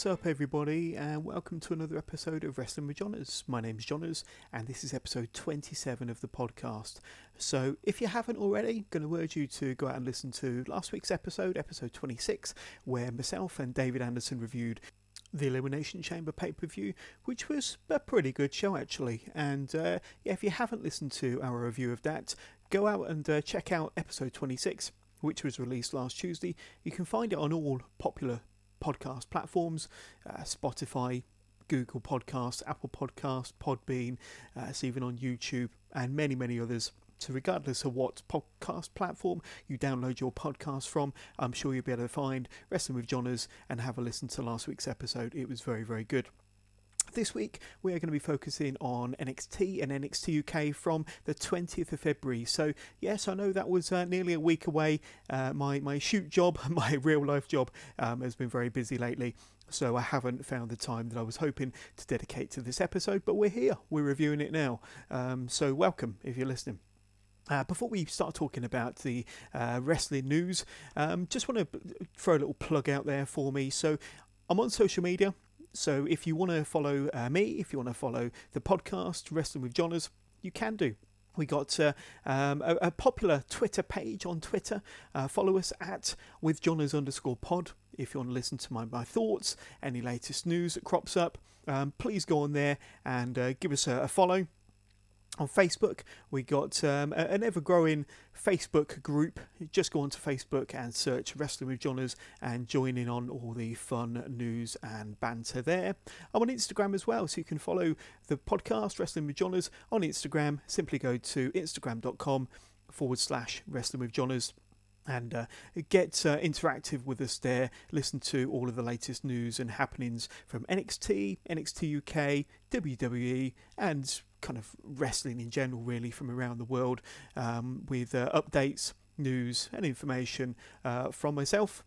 What's up, everybody, and welcome to another episode of Wrestling with Johners. My name's Johners, and this is episode 27 of the podcast. So, if you haven't already, going to urge you to go out and listen to last week's episode, episode 26, where myself and David Anderson reviewed the Elimination Chamber pay per view, which was a pretty good show actually. And uh, yeah, if you haven't listened to our review of that, go out and uh, check out episode 26, which was released last Tuesday. You can find it on all popular podcast platforms uh, Spotify, Google Podcasts, Apple Podcasts, Podbean, uh, it's even on YouTube, and many, many others. So, regardless of what podcast platform you download your podcast from, I'm sure you'll be able to find Wrestling with Johners and have a listen to last week's episode. It was very, very good. This week, we are going to be focusing on NXT and NXT UK from the 20th of February. So, yes, I know that was uh, nearly a week away. Uh, my, my shoot job, my real life job, um, has been very busy lately. So, I haven't found the time that I was hoping to dedicate to this episode, but we're here. We're reviewing it now. Um, so, welcome if you're listening. Uh, before we start talking about the uh, wrestling news, um, just want to throw a little plug out there for me. So, I'm on social media. So if you want to follow uh, me, if you want to follow the podcast Wrestling with Johners, you can do. We got uh, um, a, a, popular Twitter page on Twitter. Uh, follow us at with Johners underscore pod. If you want to listen to my, my thoughts, any latest news that crops up, um, please go on there and uh, give us a, a follow on Facebook, we got um, an ever growing Facebook group. Just go onto Facebook and search Wrestling with Johners and join in on all the fun news and banter there. I'm on Instagram as well, so you can follow the podcast Wrestling with Johners on Instagram. Simply go to instagram.com forward slash Wrestling with Johners and uh, get uh, interactive with us there. Listen to all of the latest news and happenings from NXT, NXT UK, WWE, and kind of wrestling in general, really, from around the world, um, with uh, updates, news, and information uh, from myself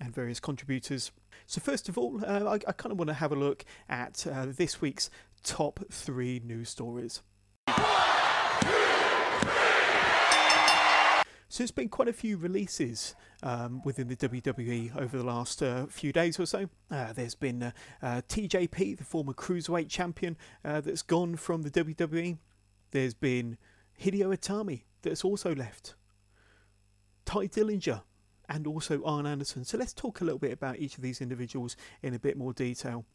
and various contributors. So, first of all, uh, I, I kind of want to have a look at uh, this week's top three news stories. So there's been quite a few releases um, within the WWE over the last uh, few days or so. Uh, there's been uh, uh TJP, the former cruiserweight champion, uh, that's gone from the WWE. There's been Hideo Itami that's also left. Tye Dillinger and also Arn Anderson. So let's talk a little bit about each of these individuals in a bit more detail.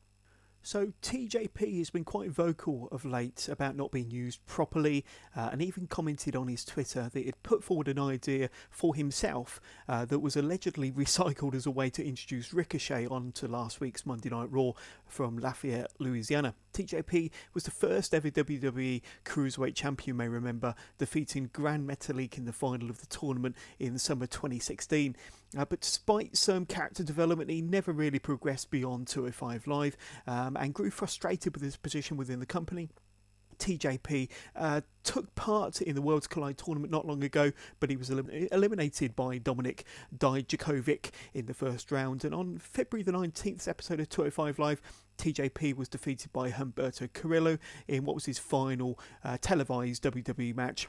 So TJP has been quite vocal of late about not being used properly, uh, and even commented on his Twitter that he'd put forward an idea for himself uh, that was allegedly recycled as a way to introduce Ricochet onto last week's Monday Night Raw from Lafayette, Louisiana. TJP was the first ever WWE Cruiserweight champion, you may remember, defeating Grand Metalik in the final of the tournament in summer 2016. Uh, but despite some character development, he never really progressed beyond 205 Live um, and grew frustrated with his position within the company. TJP uh, took part in the Worlds Collide tournament not long ago, but he was elim- eliminated by Dominik Dijakovic in the first round. And on February the 19th episode of 205 Live, TJP was defeated by Humberto Carrillo in what was his final uh, televised WWE match.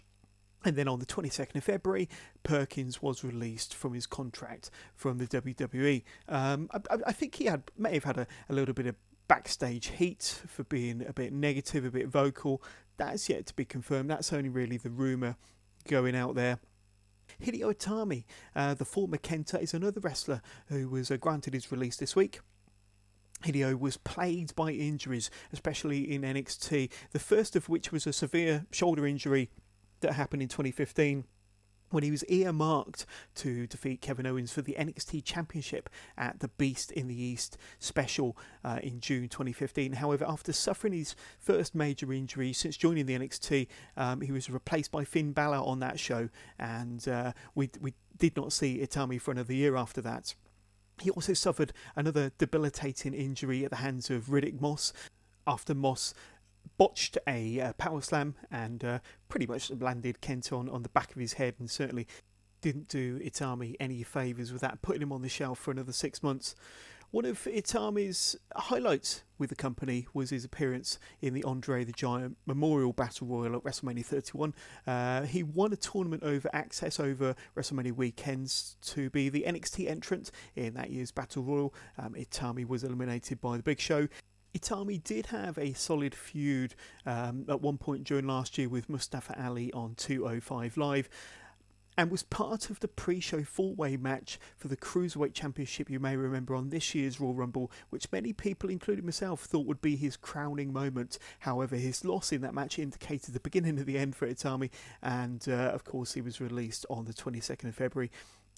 And then on the 22nd of February, Perkins was released from his contract from the WWE. Um, I, I, think he had may have had a, a little bit of backstage heat for being a bit negative, a bit vocal. That's yet to be confirmed. That's only really the rumour going out there. Hideo Itami, uh, the former Kenta, is another wrestler who was uh, granted his release this week. Hideo was plagued by injuries, especially in NXT, the first of which was a severe shoulder injury that happened in 2015 when he was earmarked to defeat Kevin Owens for the NXT Championship at the Beast in the East special uh, in June 2015. However, after suffering his first major injury since joining the NXT, um, he was replaced by Finn Balor on that show, and uh, we we did not see Itami for another year after that. He also suffered another debilitating injury at the hands of Riddick Moss after Moss botched a uh, power slam and uh, pretty much landed Kent on, on the back of his head and certainly didn't do Itami any favours with that, putting him on the shelf for another six months. One of Itami's highlights with the company was his appearance in the Andre the Giant Memorial Battle Royal at WrestleMania 31. Uh, he won a tournament over access over WrestleMania weekends to be the NXT entrant in that year's Battle Royal. Um, Itami was eliminated by the Big Show. Itami did have a solid feud um, at one point during last year with Mustafa Ali on 205 Live and was part of the pre-show four-way match for the Cruiserweight Championship you may remember on this year's Royal Rumble, which many people, including myself, thought would be his crowning moment. However, his loss in that match indicated the beginning of the end for Itami, and uh, of course he was released on the 22nd of February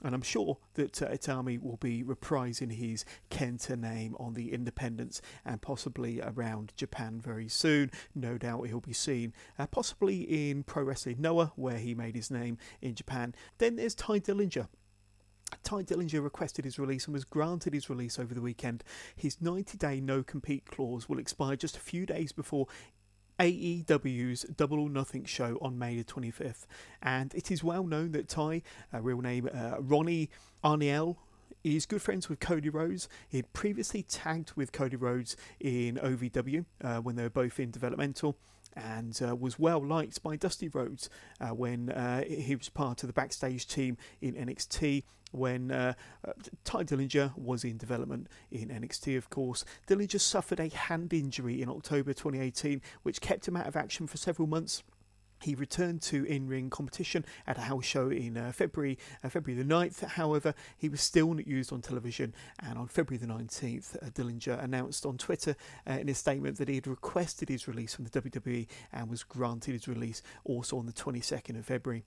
and I'm sure that uh, Itami will be reprising his Kenta name on the Independents and possibly around Japan very soon. No doubt he'll be seen uh, possibly in Pro Wrestling Noah, where he made his name in Japan. Then there's Tye Dillinger. Tye Dillinger requested his release and was granted his release over the weekend. His 90 day no compete clause will expire just a few days before AEW's Double or Nothing show on May the 25th. And it is well known that Ty, real name uh, Ronnie Arniel, is good friends with Cody Rhodes. He had previously tagged with Cody Rhodes in OVW uh, when they were both in developmental and uh, was well liked by Dusty Rhodes uh, when uh, he was part of the backstage team in NXT. When uh, uh, Dillinger was in development in NXT, of course, Dillinger suffered a hand injury in October 2018, which kept him out of action for several months. He returned to in-ring competition at a house show in uh, February, uh, February the 9th. However, he was still not used on television, and on February the 19th, uh, Dillinger announced on Twitter uh, in a statement that he had requested his release from the WWE and was granted his release also on the 22nd of February.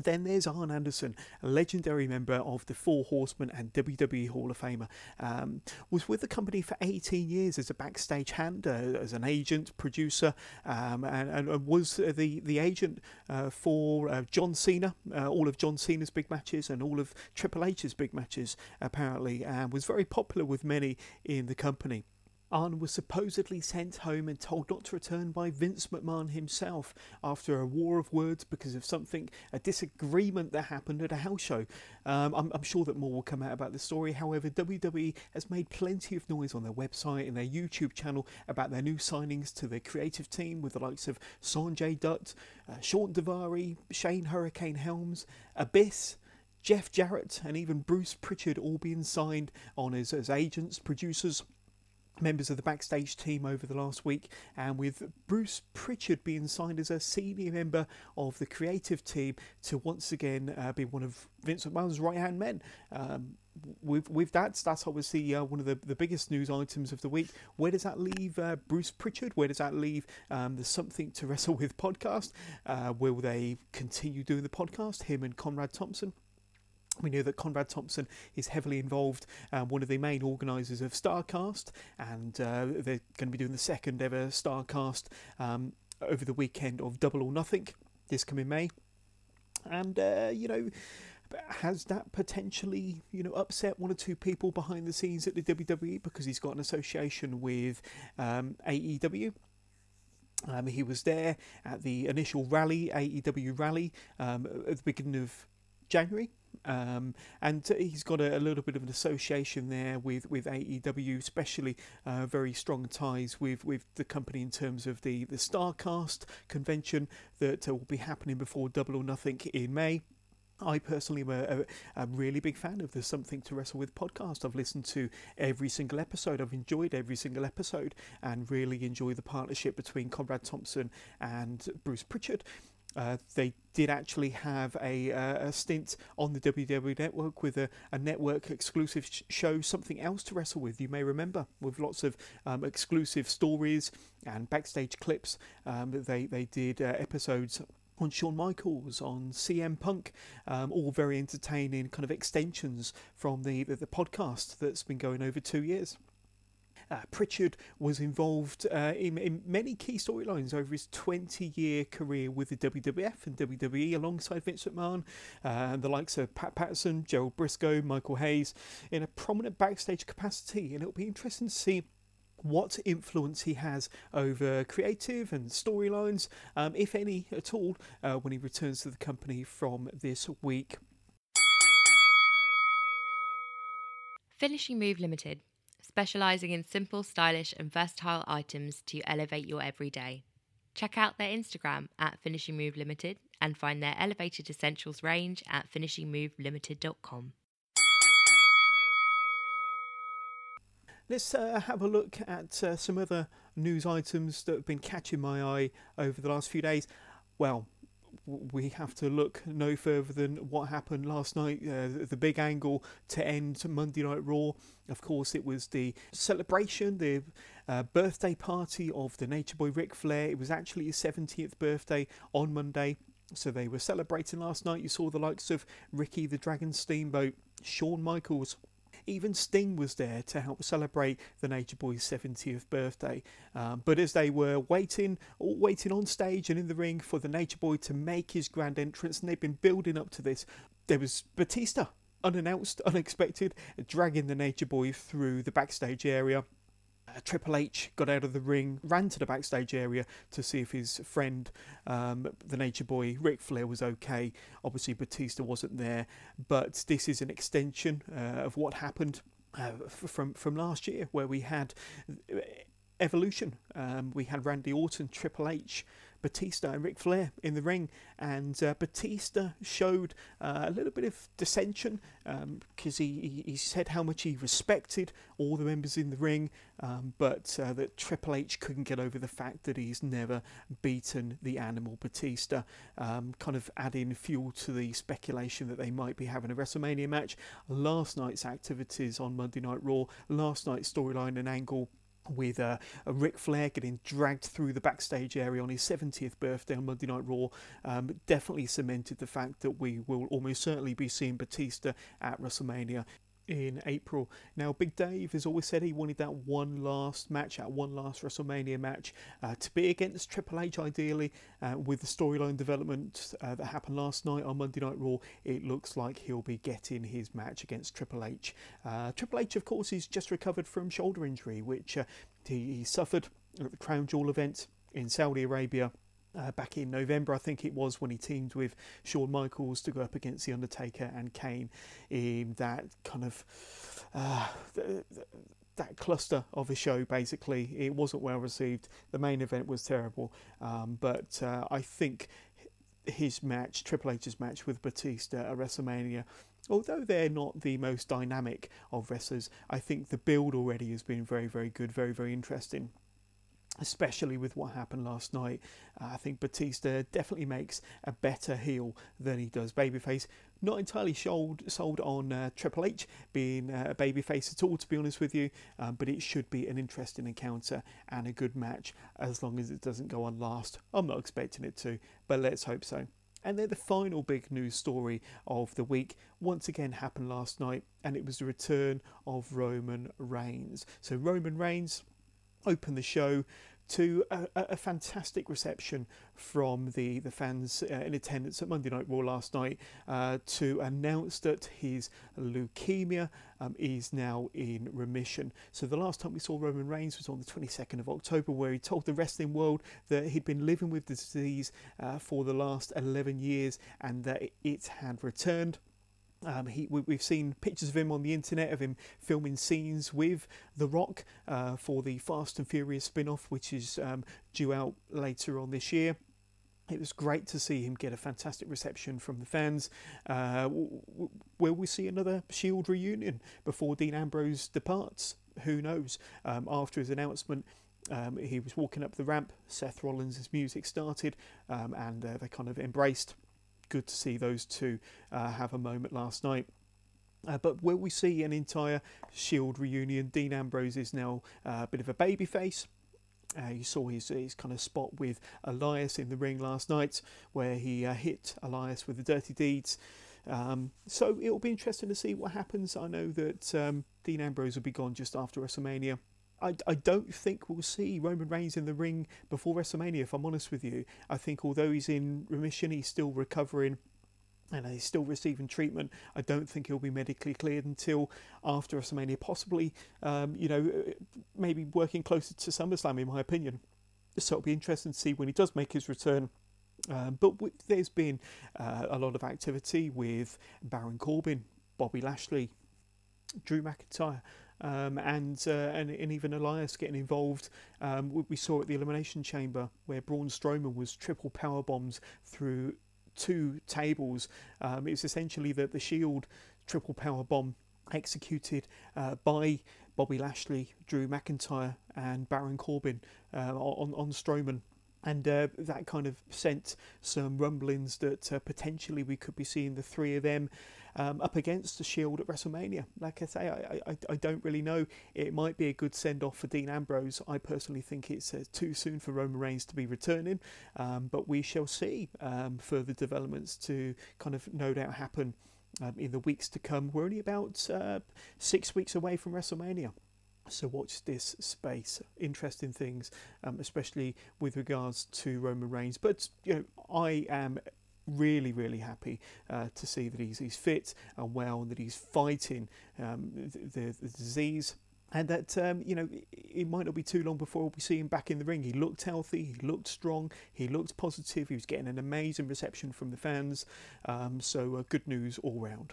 Then there's Arn Anderson, a legendary member of the Four Horsemen and WWE Hall of Famer. Um, was with the company for 18 years as a backstage hand, uh, as an agent, producer, um, and, and, was the, the agent uh, for uh, John Cena, uh, all of John Cena's big matches and all of Triple H's big matches, apparently, and was very popular with many in the company. Arn was supposedly sent home and told not to return by Vince McMahon himself after a war of words because of something, a disagreement that happened at a house show. Um, I'm, I'm, sure that more will come out about the story. However, WWE has made plenty of noise on their website and their YouTube channel about their new signings to their creative team with the likes of Sanjay Dutt, uh, Shawn Daivari, Shane Hurricane Helms, Abyss. Jeff Jarrett and even Bruce Pritchard all being signed on as, as agents, producers, members of the backstage team over the last week, and with Bruce Pritchard being signed as a senior member of the creative team to once again uh, be one of Vince McMahon's right hand men. Um, with with that, that's obviously uh, one of the, the biggest news items of the week. Where does that leave uh, Bruce Pritchard? Where does that leave um, the Something to Wrestle with podcast? Uh, will they continue doing the podcast? Him and Conrad Thompson? We know that Conrad Thompson is heavily involved, um, one of the main organisers of Starcast, and uh, they're going to be doing the second ever Starcast um, over the weekend of Double or Nothing this coming May. And, uh, you know, has that potentially, you know, upset one or two people behind the scenes at the WWE because he's got an association with um, AEW? Um, he was there at the initial rally, AEW rally, um, at the beginning of January um, and he's got a, a, little bit of an association there with, with AEW, especially uh, very strong ties with, with the company in terms of the, the Starcast convention that uh, will be happening before Double or Nothing in May. I personally am a, a, a, really big fan of the Something to Wrestle With podcast. I've listened to every single episode. I've enjoyed every single episode and really enjoy the partnership between Conrad Thompson and Bruce Pritchard. Uh, they did actually have a, uh, a, stint on the WWE Network with a, a network exclusive sh- show, Something Else to Wrestle With, you may remember, with lots of um, exclusive stories and backstage clips. Um, they, they did uh, episodes on Shawn Michaels, on CM Punk, um, all very entertaining kind of extensions from the, the, the podcast that's been going over two years. Uh, Pritchard was involved uh, in, in, many key storylines over his 20 year career with the WWF and WWE alongside Vince McMahon uh, and the likes of Pat Patterson, Gerald Brisco, Michael Hayes in a prominent backstage capacity. And it'll be interesting to see what influence he has over creative and storylines, um, if any at all, uh, when he returns to the company from this week. Finishing Move Limited specializing in simple, stylish, and versatile items to elevate your everyday. Check out their Instagram at Finishing Move Limited and find their elevated essentials range at finishingmovelimited.com. Let's uh, have a look at uh, some other news items that have been catching my eye over the last few days. Well, we have to look no further than what happened last night, uh, the big angle to end Monday Night Raw. Of course, it was the celebration, the uh, birthday party of the Nature Boy Ric Flair. It was actually his 70th birthday on Monday. So they were celebrating last night. You saw the likes of Ricky the Dragon Steamboat, Shawn Michaels, even Sting was there to help celebrate the Nature Boy's 70th birthday. Um, but as they were waiting, all waiting on stage and in the ring for the Nature Boy to make his grand entrance, and they've been building up to this, there was Batista unannounced, unexpected, dragging the Nature Boy through the backstage area. Uh, Triple H got out of the ring, ran to the backstage area to see if his friend, um, the Nature Boy Ric Flair, was okay. Obviously, Batista wasn't there, but this is an extension uh, of what happened uh, from from last year, where we had uh, Evolution. Um, we had Randy Orton, Triple H, Batista and Ric Flair in the ring, and uh, Batista showed uh, a little bit of dissension because um, he, he said how much he respected all the members in the ring, um, but uh, that Triple H couldn't get over the fact that he's never beaten the animal Batista, um, kind of adding fuel to the speculation that they might be having a WrestleMania match. Last night's activities on Monday Night Raw, last night's storyline and angle with uh, a Ric Flair getting dragged through the backstage area on his 70th birthday on Monday Night Raw um, definitely cemented the fact that we will almost certainly be seeing Batista at WrestleMania in April. Now, Big Dave has always said he wanted that one last match, that one last WrestleMania match, uh, to be against Triple H ideally. Uh, with the storyline development uh, that happened last night on Monday Night Raw, it looks like he'll be getting his match against Triple H. Uh, Triple H, of course, is just recovered from shoulder injury, which uh, he, he suffered at the Crown Jewel event in Saudi Arabia uh, back in November, I think it was, when he teamed with Shawn Michaels to go up against The Undertaker and Kane in that kind of. Uh, th- th- that cluster of a show basically. It wasn't well received. The main event was terrible. Um, but uh, i think his match triple h's match with batista at wrestlemania although they're not the most dynamic of wrestlers i think the build already has been very very good very very interesting especially with what happened last night. Uh, I think Batista definitely makes a better heel than he does babyface. Not entirely sold, sold on uh, Triple H being uh, a babyface at all, to be honest with you, um, but it should be an interesting encounter and a good match as long as it doesn't go on last. I'm not expecting it to, but let's hope so. And then the final big news story of the week once again happened last night, and it was the return of Roman Reigns. So, Roman Reigns opened the show to a, a, fantastic reception from the, the fans uh, in attendance at Monday Night Raw last night uh, to announce that his leukemia um, is now in remission. So the last time we saw Roman Reigns was on the 22nd of October, where he told the wrestling world that he'd been living with the disease uh, for the last 11 years and that it had returned. Um, he, we, have seen pictures of him on the internet of him filming scenes with The Rock uh, for the Fast and Furious spin off, which is um, due out later on this year. It was great to see him get a fantastic reception from the fans. Uh, will we see another Shield reunion before Dean Ambrose departs? Who knows? Um, after his announcement, um, he was walking up the ramp. Seth Rollins' music started, um, and uh, they kind of embraced good to see those two uh, have a moment last night. Uh, but will we see an entire Shield reunion? Dean Ambrose is now uh, a bit of a babyface. Uh, you saw his, his kind of spot with Elias in the ring last night, where he uh, hit Elias with the dirty deeds. Um, so it'll be interesting to see what happens. I know that um, Dean Ambrose will be gone just after WrestleMania. I, I don't think we'll see Roman Reigns in the ring before WrestleMania, if I'm honest with you. I think although he's in remission, he's still recovering and he's still receiving treatment. I don't think he'll be medically cleared until after WrestleMania, possibly, um, you know, maybe working closer to SummerSlam, in my opinion. So it'll be interesting to see when he does make his return. Um, but w- there's been uh, a lot of activity with Baron Corbin, Bobby Lashley, Drew McIntyre, um, and, uh, and and even Elias getting involved. Um, we, we saw at the Elimination Chamber where Braun Strowman was triple power bombed through two tables. Um, it was essentially the, the Shield triple power bomb executed uh, by Bobby Lashley, Drew McIntyre, and Baron Corbin uh, on on Strowman. And uh, that kind of sent some rumblings that uh, potentially we could be seeing the three of them um, up against the Shield at WrestleMania. Like I say, I, I, I don't really know. It might be a good send off for Dean Ambrose. I personally think it's uh, too soon for Roman Reigns to be returning, um, but we shall see um, further developments to kind of no doubt happen um, in the weeks to come. We're only about uh, six weeks away from WrestleMania. So watch this space. Interesting things, um, especially with regards to Roman Reigns. But you know, I am really, really happy uh, to see that he's he's fit and well, and that he's fighting um, the, the disease and that um, you know it might not be too long before we see him back in the ring. He looked healthy, he looked strong, he looked positive. He was getting an amazing reception from the fans. Um, so uh, good news all round.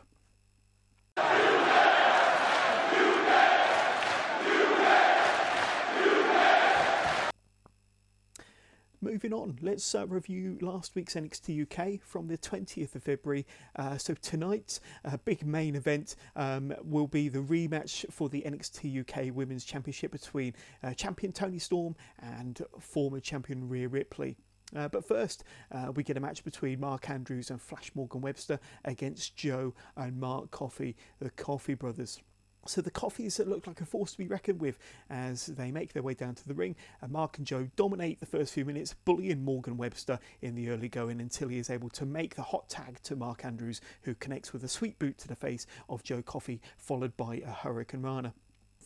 Moving on, let's uh, review last week's NXT UK from the 20th of February. Uh, so, tonight, a big main event um, will be the rematch for the NXT UK Women's Championship between uh, champion Toni Storm and former champion Rhea Ripley. Uh, but first, uh, we get a match between Mark Andrews and Flash Morgan Webster against Joe and Mark Coffey, the Coffey brothers. So the Coffeys look like a force to be reckoned with as they make their way down to the ring. And Mark and Joe dominate the first few minutes, bullying Morgan Webster in the early going until he is able to make the hot tag to Mark Andrews, who connects with a sweet boot to the face of Joe Coffey, followed by a Hurricane Rana.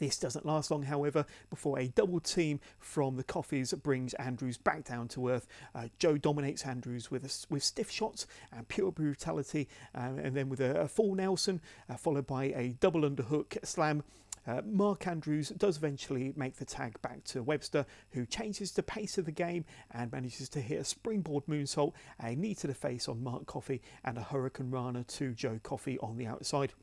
This doesn't last long, however, before a double team from the Coffeys brings Andrews back down to earth. Uh, Joe dominates Andrews with a, with stiff shots and pure brutality, um, and then with a, a full Nelson, uh, followed by a double underhook slam. Uh, Mark Andrews does eventually make the tag back to Webster, who changes the pace of the game and manages to hit a springboard moonsault, a knee to the face on Mark Coffey, and a Hurricane Rana to Joe Coffey on the outside.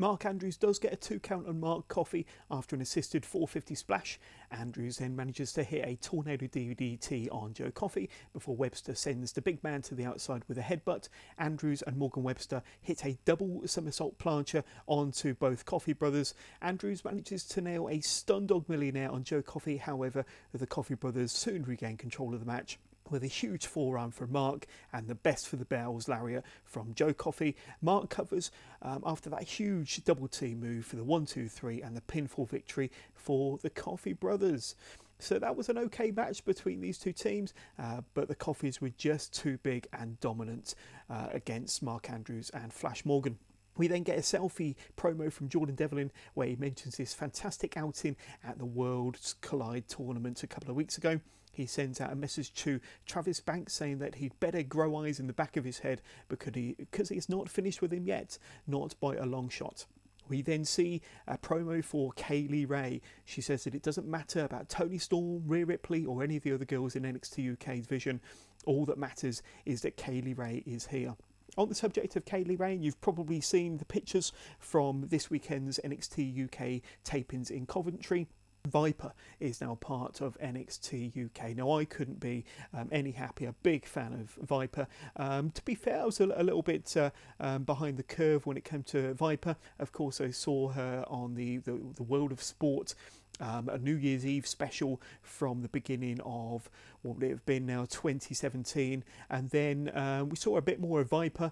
Mark Andrews does get a two count on Mark Coffey after an assisted 450 splash. Andrews then manages to hit a tornado DDT on Joe Coffey before Webster sends the big man to the outside with a headbutt. Andrews and Morgan Webster hit a double somersault plancher onto both Coffey brothers. Andrews manages to nail a stun dog millionaire on Joe Coffey, however, the Coffey brothers soon regain control of the match with a huge forearm from Mark and the best for the bells lariat from Joe Coffey. Mark covers um, after that huge double team move for the 1 2 3 and the pinfall victory for the Coffey brothers. So that was an okay match between these two teams, uh, but the Coffeys were just too big and dominant uh, against Mark Andrews and Flash Morgan. We then get a selfie promo from Jordan Devlin where he mentions his fantastic outing at the Worlds Collide tournament a couple of weeks ago. He sends out a message to Travis Banks saying that he'd better grow eyes in the back of his head because he because he's not finished with him yet, not by a long shot. We then see a promo for Kay Lee Ray. She says that it doesn't matter about Toni Storm, Rhea Ripley, or any of the other girls in NXT UK's vision. All that matters is that Kay Lee Ray is here. On the subject of Kay Lee Ray, you've probably seen the pictures from this weekend's NXT UK tapings in Coventry. Viper is now part of NXT UK. Now, I couldn't be um, any happier. Big fan of Viper. Um, to be fair, I was a, a little bit uh, um, behind the curve when it came to Viper. Of course, I saw her on the, the, the World of Sport. Um, a New Year's Eve special from the beginning of what would it have been now 2017, and then um, we saw a bit more of Viper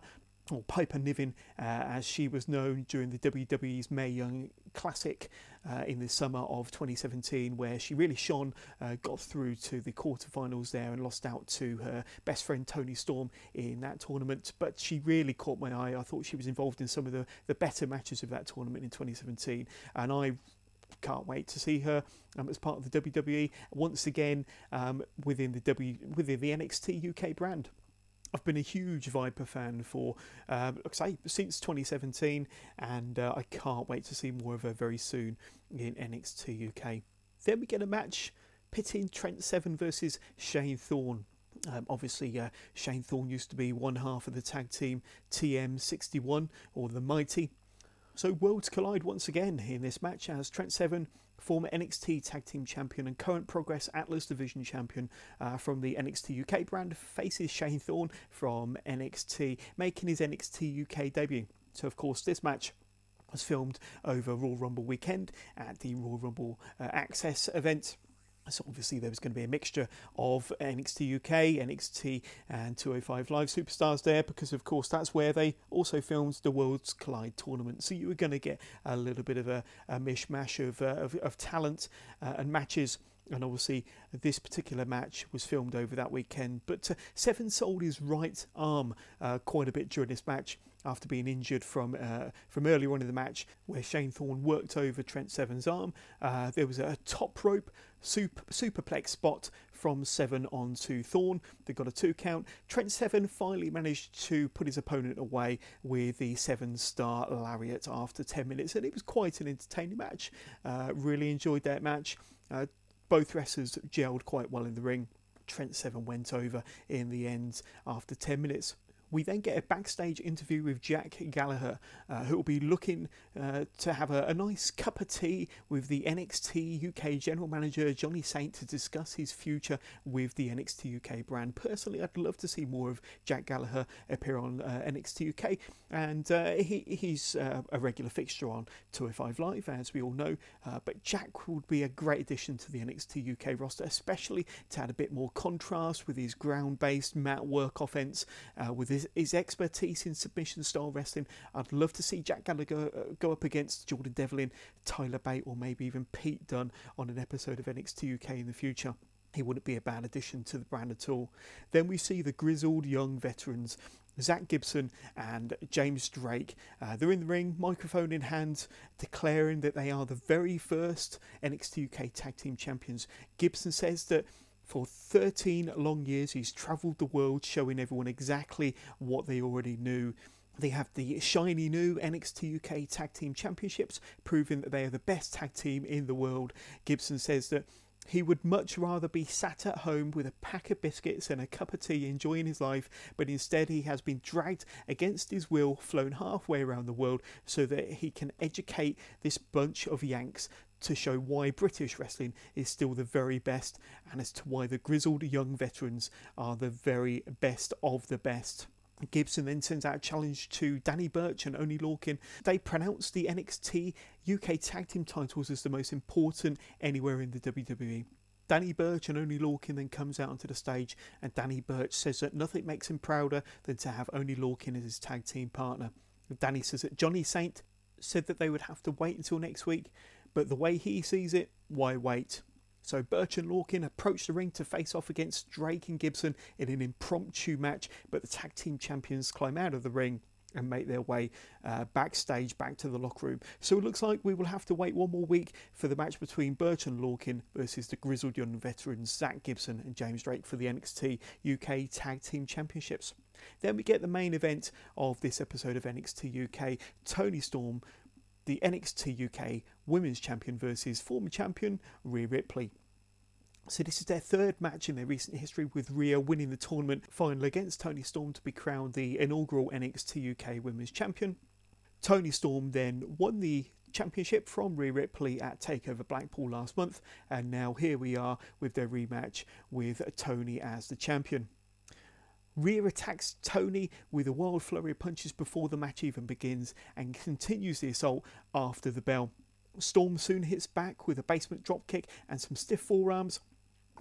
or Piper Niven, uh, as she was known during the WWE's Mae Young Classic uh, in the summer of 2017, where she really shone, uh, got through to the quarterfinals there and lost out to her best friend Toni Storm in that tournament. But she really caught my eye. I thought she was involved in some of the, the better matches of that tournament in 2017, and I can't wait to see her um, as part of the WWE once again um, within the W within the NXT UK brand. I've been a huge Viper fan for, um, like I say, since 2017, and uh, I can't wait to see more of her very soon in NXT UK. Then we get a match pitting Trent Seven versus Shane Thorne. Um, obviously, uh, Shane Thorne used to be one half of the tag team TM61 or the Mighty. So worlds collide once again in this match as Trent Seven, former NXT Tag Team Champion and current Progress Atlas Division Champion uh, from the NXT UK brand, faces Shane Thorne from NXT, making his NXT UK debut. So of course this match was filmed over Royal Rumble weekend at the Royal Rumble uh, Axxess event. So obviously there was going to be a mixture of NXT UK, NXT and 205 Live superstars there because of course that's where they also filmed the Worlds Collide tournament. So you were going to get a little bit of a, a mishmash of, uh, of, of, talent uh, and matches. And obviously, this particular match was filmed over that weekend. But uh, Seven sold his right arm uh, quite a bit during this match after being injured from uh, from earlier on in the match, where Shane Thorne worked over Trent Seven's arm. Uh, there was a top rope super, superplex spot from Seven onto Thorne. They got a two count. Trent Seven finally managed to put his opponent away with the seven star lariat after 10 minutes, and it was quite an entertaining match. Uh, really enjoyed that match. Uh, both wrestlers gelled quite well in the ring. Trent Seven went over in the end after 10 minutes. We then get a backstage interview with Jack Gallagher, uh, who will be looking uh, to have a, a, nice cup of tea with the NXT UK general manager Johnny Saint to discuss his future with the NXT UK brand. Personally, I'd love to see more of Jack Gallagher appear on uh, NXT UK, and uh, he, he's uh, a regular fixture on 205 Live, as we all know. Uh, but Jack would be a great addition to the NXT UK roster, especially to add a bit more contrast with his ground based mat work offense, with his, his expertise in submission style wrestling. I'd love to see Jack Gallagher uh, go up against Jordan Devlin, Tyler Bate, or maybe even Pete Dunne on an episode of NXT UK in the future. He wouldn't be a bad addition to the brand at all. Then we see the grizzled young veterans Zack Gibson and James Drake. Uh, they're in the ring, microphone in hand, declaring that they are the very first NXT UK Tag Team Champions. Gibson says that for 13 long years, he's travelled the world showing everyone exactly what they already knew. They have the shiny new NXT UK Tag Team Championships, proving that they are the best tag team in the world. Gibson says that he would much rather be sat at home with a pack of biscuits and a cup of tea enjoying his life, but instead he has been dragged against his will, flown halfway around the world so that he can educate this bunch of Yanks to show why British wrestling is still the very best and as to why the grizzled young veterans are the very best of the best. Gibson then sends out a challenge to Danny Burch and Oney Lorcan. They pronounce the NXT UK tag team titles as the most important anywhere in the WWE. Danny Burch and Oney Lorcan then comes out onto the stage, and Danny Burch says that nothing makes him prouder than to have Oney Lorcan as his tag team partner. Danny says that Johnny Saint said that they would have to wait until next week but the way he sees it, why wait? So Burch and Lorcan approach the ring to face off against Drake and Gibson in an impromptu match, but the tag team champions climb out of the ring and make their way uh, backstage back to the locker room. So it looks like we will have to wait one more week for the match between Burch and Lorcan versus the grizzled young veterans Zack Gibson and James Drake for the NXT UK Tag Team Championships. Then we get the main event of this episode of NXT UK Toni Storm the NXT UK Women's Champion versus former champion Rhea Ripley. So this is their third match in their recent history, with Rhea winning the tournament final against Toni Storm to be crowned the inaugural NXT UK Women's Champion. Toni Storm then won the championship from Rhea Ripley at Takeover Blackpool last month, and now here we are with their rematch with Toni as the champion. Rhea attacks Toni with a wild flurry of punches before the match even begins and continues the assault after the bell. Storm soon hits back with a basement dropkick and some stiff forearms.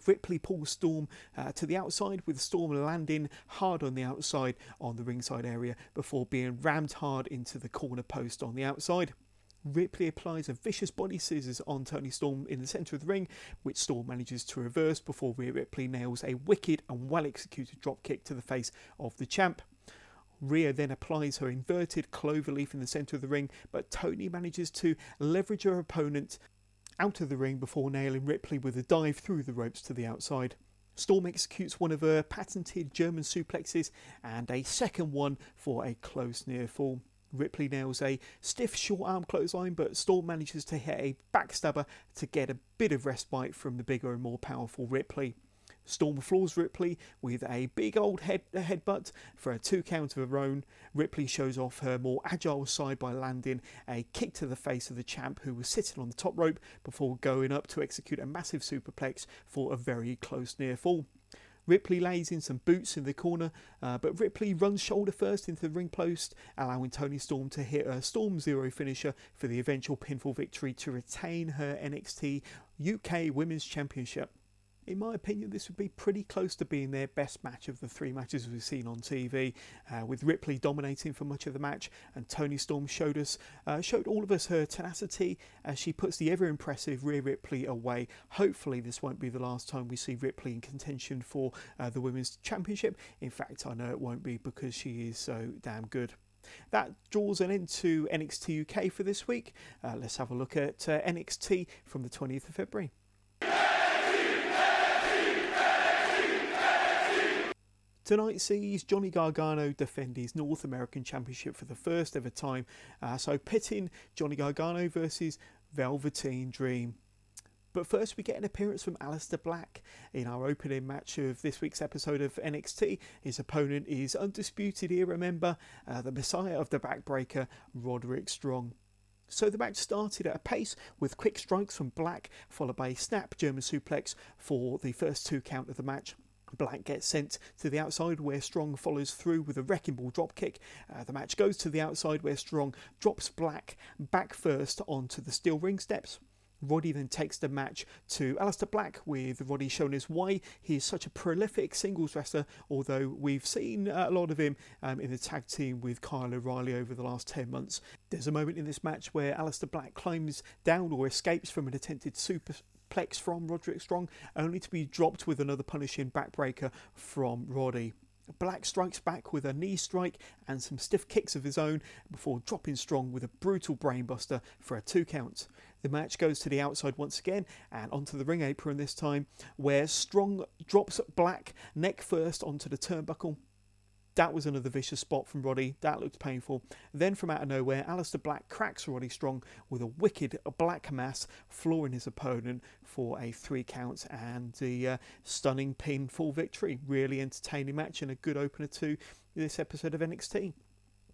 Ripley pulls Storm uh, to the outside with Storm landing hard on the outside on the ringside area before being rammed hard into the corner post on the outside. Ripley applies a vicious body scissors on Toni Storm in the centre of the ring, which Storm manages to reverse before Rhea Ripley nails a wicked and well executed dropkick to the face of the champ. Rhea then applies her inverted cloverleaf in the centre of the ring, but Toni manages to leverage her opponent out of the ring before nailing Ripley with a dive through the ropes to the outside. Storm executes one of her patented German suplexes and a second one for a close near fall. Ripley nails a stiff short arm clothesline, but Storm manages to hit a backstabber to get a bit of respite from the bigger and more powerful Ripley. Storm floors Ripley with a big old head headbutt for a two count of her own. Ripley shows off her more agile side by landing a kick to the face of the champ who was sitting on the top rope before going up to execute a massive superplex for a very close near fall. Ripley lays in some boots in the corner, uh, but Ripley runs shoulder first into the ring post, allowing Toni Storm to hit a Storm Zero finisher for the eventual pinfall victory to retain her NXT UK Women's Championship in my opinion, this would be pretty close to being their best match of the three matches we've seen on TV, uh, with Ripley dominating for much of the match, and Toni Storm showed us, uh, showed all of us her tenacity as she puts the ever impressive Rhea Ripley away. Hopefully, this won't be the last time we see Ripley in contention for uh, the Women's Championship. In fact, I know it won't be because she is so damn good. That draws an end to NXT UK for this week. Uh, let's have a look at uh, NXT from the 20th of February. Tonight sees Johnny Gargano defend his North American Championship for the first ever time. Uh, so pitting Johnny Gargano versus Velveteen Dream. But first, we get an appearance from Aleister Black in our opening match of this week's episode of NXT. His opponent is Undisputed Era member, uh, the Messiah of the Backbreaker, Roderick Strong. So the match started at a pace with quick strikes from Black, followed by a snap German suplex for the first two count of the match. Black gets sent to the outside where Strong follows through with a wrecking ball dropkick. Uh, the match goes to the outside where Strong drops Black back first onto the steel ring steps. Roddy then takes the match to Aleister Black, with Roddy showing us why he is such a prolific singles wrestler, although we've seen a lot of him um, in the tag team with Kyle O'Reilly over the last 10 months. There's a moment in this match where Aleister Black climbs down or escapes from an attempted super plex from Roderick Strong, only to be dropped with another punishing backbreaker from Roddy. Black strikes back with a knee strike and some stiff kicks of his own before dropping Strong with a brutal brainbuster for a two count. The match goes to the outside once again and onto the ring apron this time, where Strong drops Black neck first onto the turnbuckle that was another vicious spot from Roddy. That looked painful. Then from out of nowhere, Aleister Black cracks Roddy Strong with a wicked black mass, flooring his opponent for a three count and the uh, stunning pinfall victory. Really entertaining match and a good opener to this episode of NXT.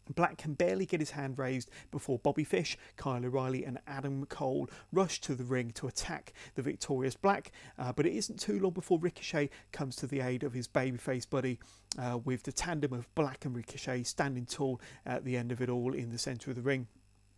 Black can barely get his hand raised before Bobby Fish, Kyle O'Reilly, and Adam Cole rush to the ring to attack the victorious Black. Uh, but it isn't too long before Ricochet comes to the aid of his babyface buddy, uh, with the tandem of Black and Ricochet standing tall at the end of it all in the centre of the ring.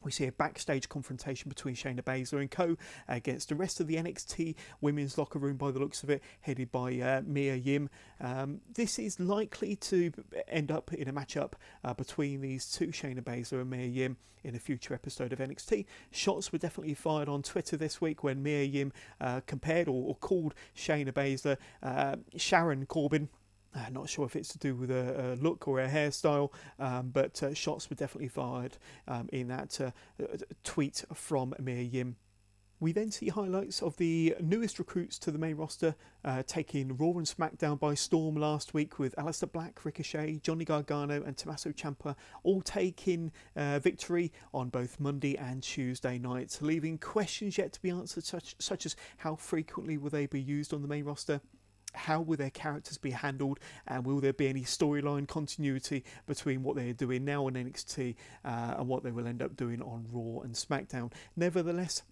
We see a backstage confrontation between Shayna Baszler and co against the rest of the NXT women's locker room, by the looks of it, headed by uh, Mia Yim. Um, this is likely to end up in a matchup uh, between these two, Shayna Baszler and Mia Yim, in a future episode of NXT. Shots were definitely fired on Twitter this week when Mia Yim uh, compared or, or, called Shayna Baszler uh, Sharon Corbin. Uh, not sure if it's to do with a, a look or a hairstyle, um, but uh, shots were definitely fired um, in that uh, uh tweet from Mia Yim. We then see highlights of the newest recruits to the main roster, uh, taking Raw and SmackDown by storm last week with Aleister Black, Ricochet, Johnny Gargano, and Tommaso Ciampa all taking uh, victory on both Monday and Tuesday nights, leaving questions yet to be answered, such, such as how frequently will they be used on the main roster, how will their characters be handled and will there be any storyline continuity between what they're doing now on NXT uh, and what they will end up doing on Raw and SmackDown. Nevertheless,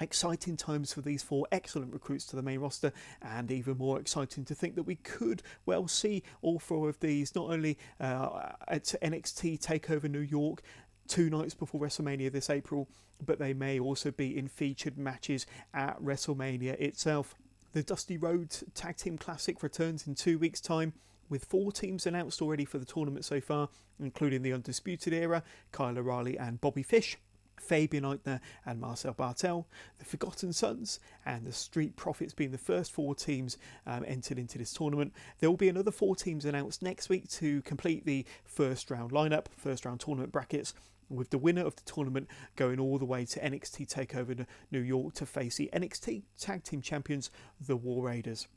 Exciting times for these four excellent recruits to the main roster, and even more exciting to think that we could well see all four of these not only uh, at NXT Takeover New York two nights before WrestleMania this April, but they may also be in featured matches at WrestleMania itself. The Dusty Rhodes Tag Team Classic returns in two weeks' time with four teams announced already for the tournament so far, including the Undisputed Era, Kyle O'Reilly and Bobby Fish. Fabian Aichner and Marcel Barthel, the Forgotten Sons, and the Street Profits being the first four teams um, entered into this tournament. There will be another four teams announced next week to complete the first round lineup, first round tournament brackets, with the winner of the tournament going all the way to NXT TakeOver New York to face the NXT Tag Team Champions, the War Raiders.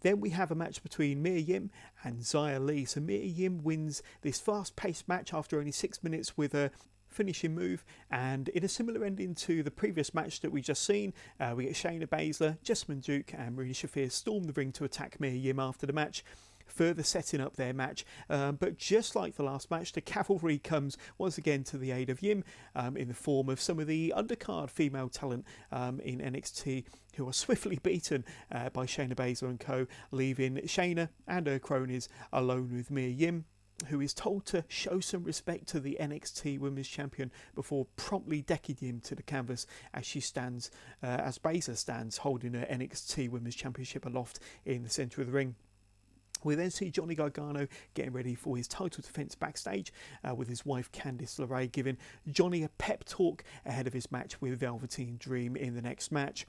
Then we have a match between Mia Yim and Xia Li. So Mia Yim wins this fast paced match after only six minutes with a finishing move. And in a similar ending to the previous match that we just seen, uh, we get Shayna Baszler, Jessamyn Duke, and Marina Shafir storm the ring to attack Mia Yim after the match further setting up their match. Um, but just like the last match, the cavalry comes once again to the aid of Yim um, in the form of some of the undercard female talent um, in NXT who are swiftly beaten uh, by Shayna Baszler and co, leaving Shayna and her cronies alone with Mia Yim who is told to show some respect to the NXT Women's Champion before promptly decking him to the canvas as she stands, uh, as Baszler stands holding her NXT Women's Championship aloft in the centre of the ring. We then see Johnny Gargano getting ready for his title defence backstage uh, with his wife Candice LeRae giving Johnny a pep talk ahead of his match with Velveteen Dream in the next match.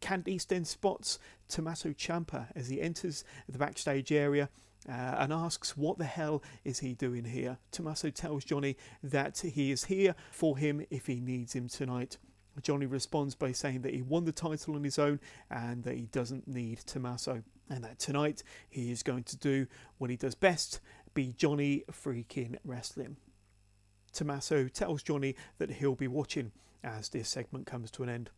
Candice then spots Tommaso Ciampa as he enters the backstage area uh, and asks what the hell is he doing here. Tommaso tells Johnny that he is here for him if he needs him tonight. Johnny responds by saying that he won the title on his own and that he doesn't need Tommaso and that tonight he is going to do what he does best be Johnny freaking wrestling. Tommaso tells Johnny that he'll be watching as this segment comes to an end.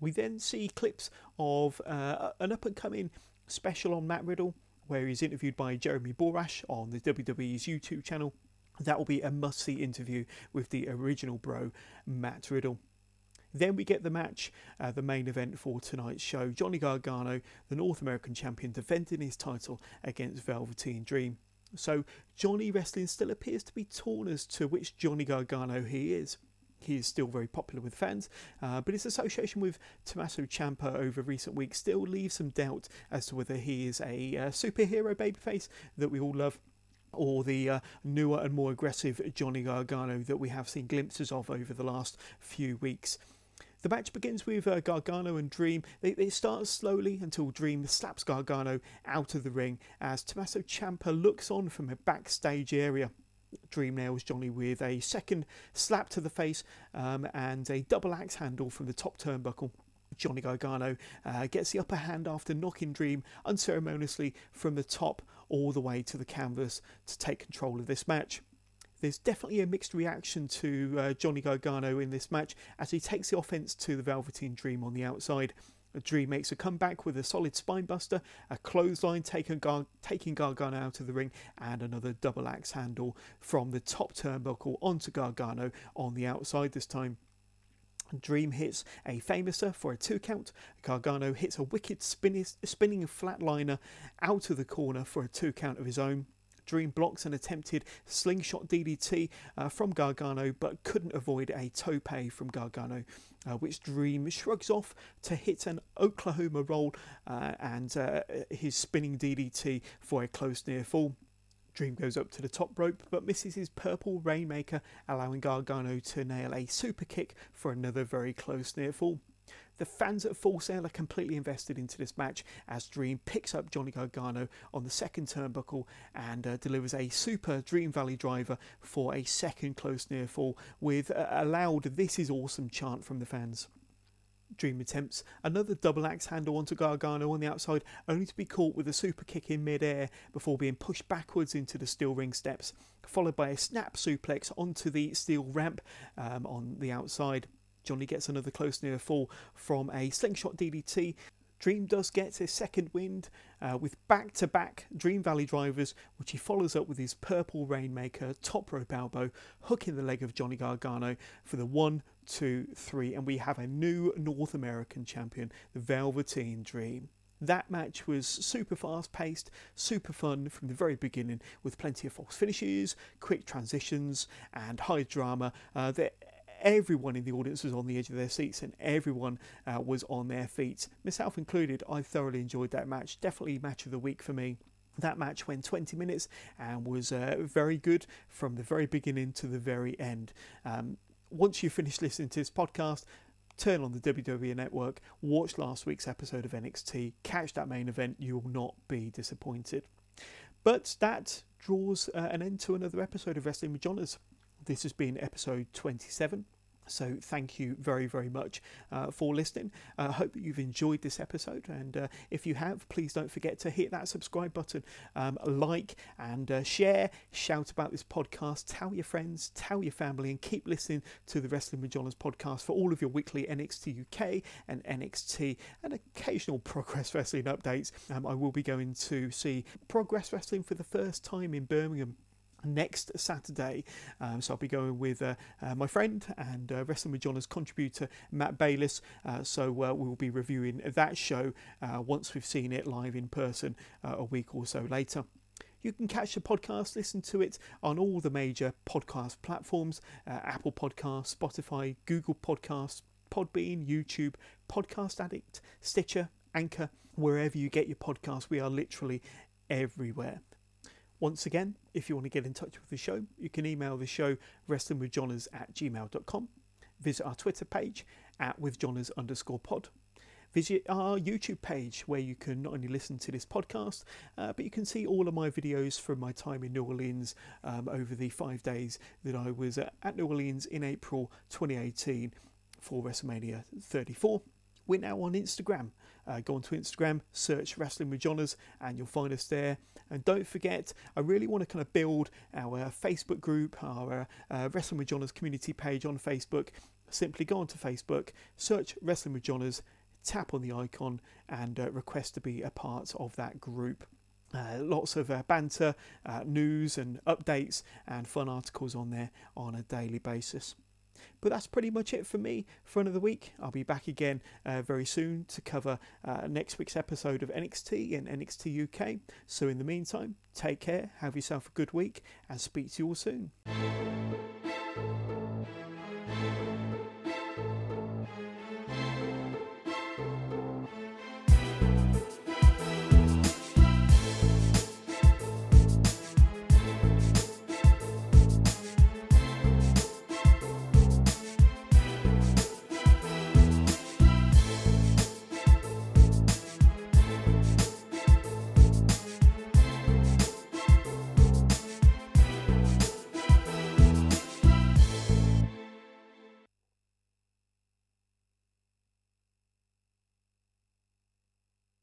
We then see clips of uh, an up and coming special on Matt Riddle, where he's interviewed by Jeremy Borash on the WWE's YouTube channel. That will be a must see interview with the original bro, Matt Riddle. Then we get the match, uh, the main event for tonight's show Johnny Gargano, the North American champion, defending his title against Velveteen Dream. So, Johnny Wrestling still appears to be torn as to which Johnny Gargano he is. He is still very popular with fans, uh, but his association with Tommaso Ciampa over recent weeks still leaves some doubt as to whether he is a uh, superhero babyface that we all love or the uh, newer and more aggressive Johnny Gargano that we have seen glimpses of over the last few weeks. The match begins with uh, Gargano and Dream. They, they start slowly until Dream slaps Gargano out of the ring as Tommaso Ciampa looks on from a backstage area. Dream nails Johnny with a second slap to the face um, and a double axe handle from the top turnbuckle. Johnny Gargano uh, gets the upper hand after knocking Dream unceremoniously from the top all the way to the canvas to take control of this match. There's definitely a mixed reaction to uh, Johnny Gargano in this match as he takes the offense to the Velveteen Dream on the outside. Dream makes a comeback with a solid spinebuster, a clothesline taking, Gar- taking Gargano out of the ring, and another double axe handle from the top turnbuckle onto Gargano on the outside this time. Dream hits a famouser for a two count. Gargano hits a wicked spinning, spinning flatliner out of the corner for a two count of his own. Dream blocks an attempted slingshot DDT uh, from Gargano, but couldn't avoid a tope from Gargano, uh, which Dream shrugs off to hit an Oklahoma roll uh, and uh, his spinning DDT for a close near fall. Dream goes up to the top rope but misses his purple Rainmaker, allowing Gargano to nail a super kick for another very close near fall. The fans at Full Sail are completely invested into this match as Dream picks up Johnny Gargano on the second turnbuckle and uh, delivers a super Dream Valley driver for a second close near fall with a loud This is awesome chant from the fans. Dream attempts another double axe handle onto Gargano on the outside, only to be caught with a super kick in midair before being pushed backwards into the steel ring steps, followed by a snap suplex onto the steel ramp um, on the outside. Johnny gets another close near fall from a slingshot DDT. Dream does get his second wind uh, with back to back Dream Valley drivers, which he follows up with his purple Rainmaker top rope elbow, hooking the leg of Johnny Gargano for the one, two, three, and we have a new North American champion, the Velveteen Dream. That match was super fast paced, super fun from the very beginning, with plenty of false finishes, quick transitions, and high drama. Uh, everyone in the audience was on the edge of their seats and everyone uh, was on their feet, myself included. I thoroughly enjoyed that match. Definitely match of the week for me. That match went 20 minutes and was uh, very good from the very beginning to the very end. Um, once you finish listening to this podcast, turn on the WWE Network, watch last week's episode of NXT, catch that main event. You will not be disappointed. But that draws uh, an end to another episode of Wrestling with Johners. This has been episode 27. So, thank you very, very much uh, for listening. I uh, hope you've enjoyed this episode. And uh, if you have, please don't forget to hit that subscribe button, um, like and uh, share, shout about this podcast, tell your friends, tell your family, and keep listening to the Wrestling with podcast for all of your weekly NXT UK and NXT and occasional Progress Wrestling updates. Um, I will be going to see Progress Wrestling for the first time in Birmingham next Saturday. Um, so I'll be going with uh, uh, my friend and uh, Wrestling with Johners contributor Matt Bayliss. Uh, so uh, we'll be reviewing that show once we've seen it live in person a week or so later. You can catch the podcast, listen to it on all the major podcast platforms Apple Podcasts, Spotify, Google Podcasts, Podbean, YouTube, Podcast Addict, Stitcher, Anchor, wherever you get your podcasts. We are literally everywhere. Once again, if you want to get in touch with the show, you can email the show wrestlingwithjohners at gmail.com. Visit our Twitter page at withjohners underscore pod. Visit our YouTube page where you can not only listen to this podcast, uh, but you can see all of my videos from my time in New Orleans um, over the five days that I was at New Orleans in April 2018 for WrestleMania 34. We're now on Instagram. Uh, go onto Instagram, search Wrestling with Johners, and you'll find us there. And don't forget, I really want to kind of build our Facebook group, our uh, Wrestling with Johners community page on Facebook. Simply go onto Facebook, search Wrestling with Johners, tap on the icon, and uh, request to be a part of that group. Uh, lots of uh, banter, uh, news, and updates, and fun articles on there on a daily basis. But that's pretty much it for me for another week. I'll be back again uh, very soon to cover uh, next week's episode of NXT and NXT UK. So, in the meantime, take care, have yourself a good week, and speak to you all soon.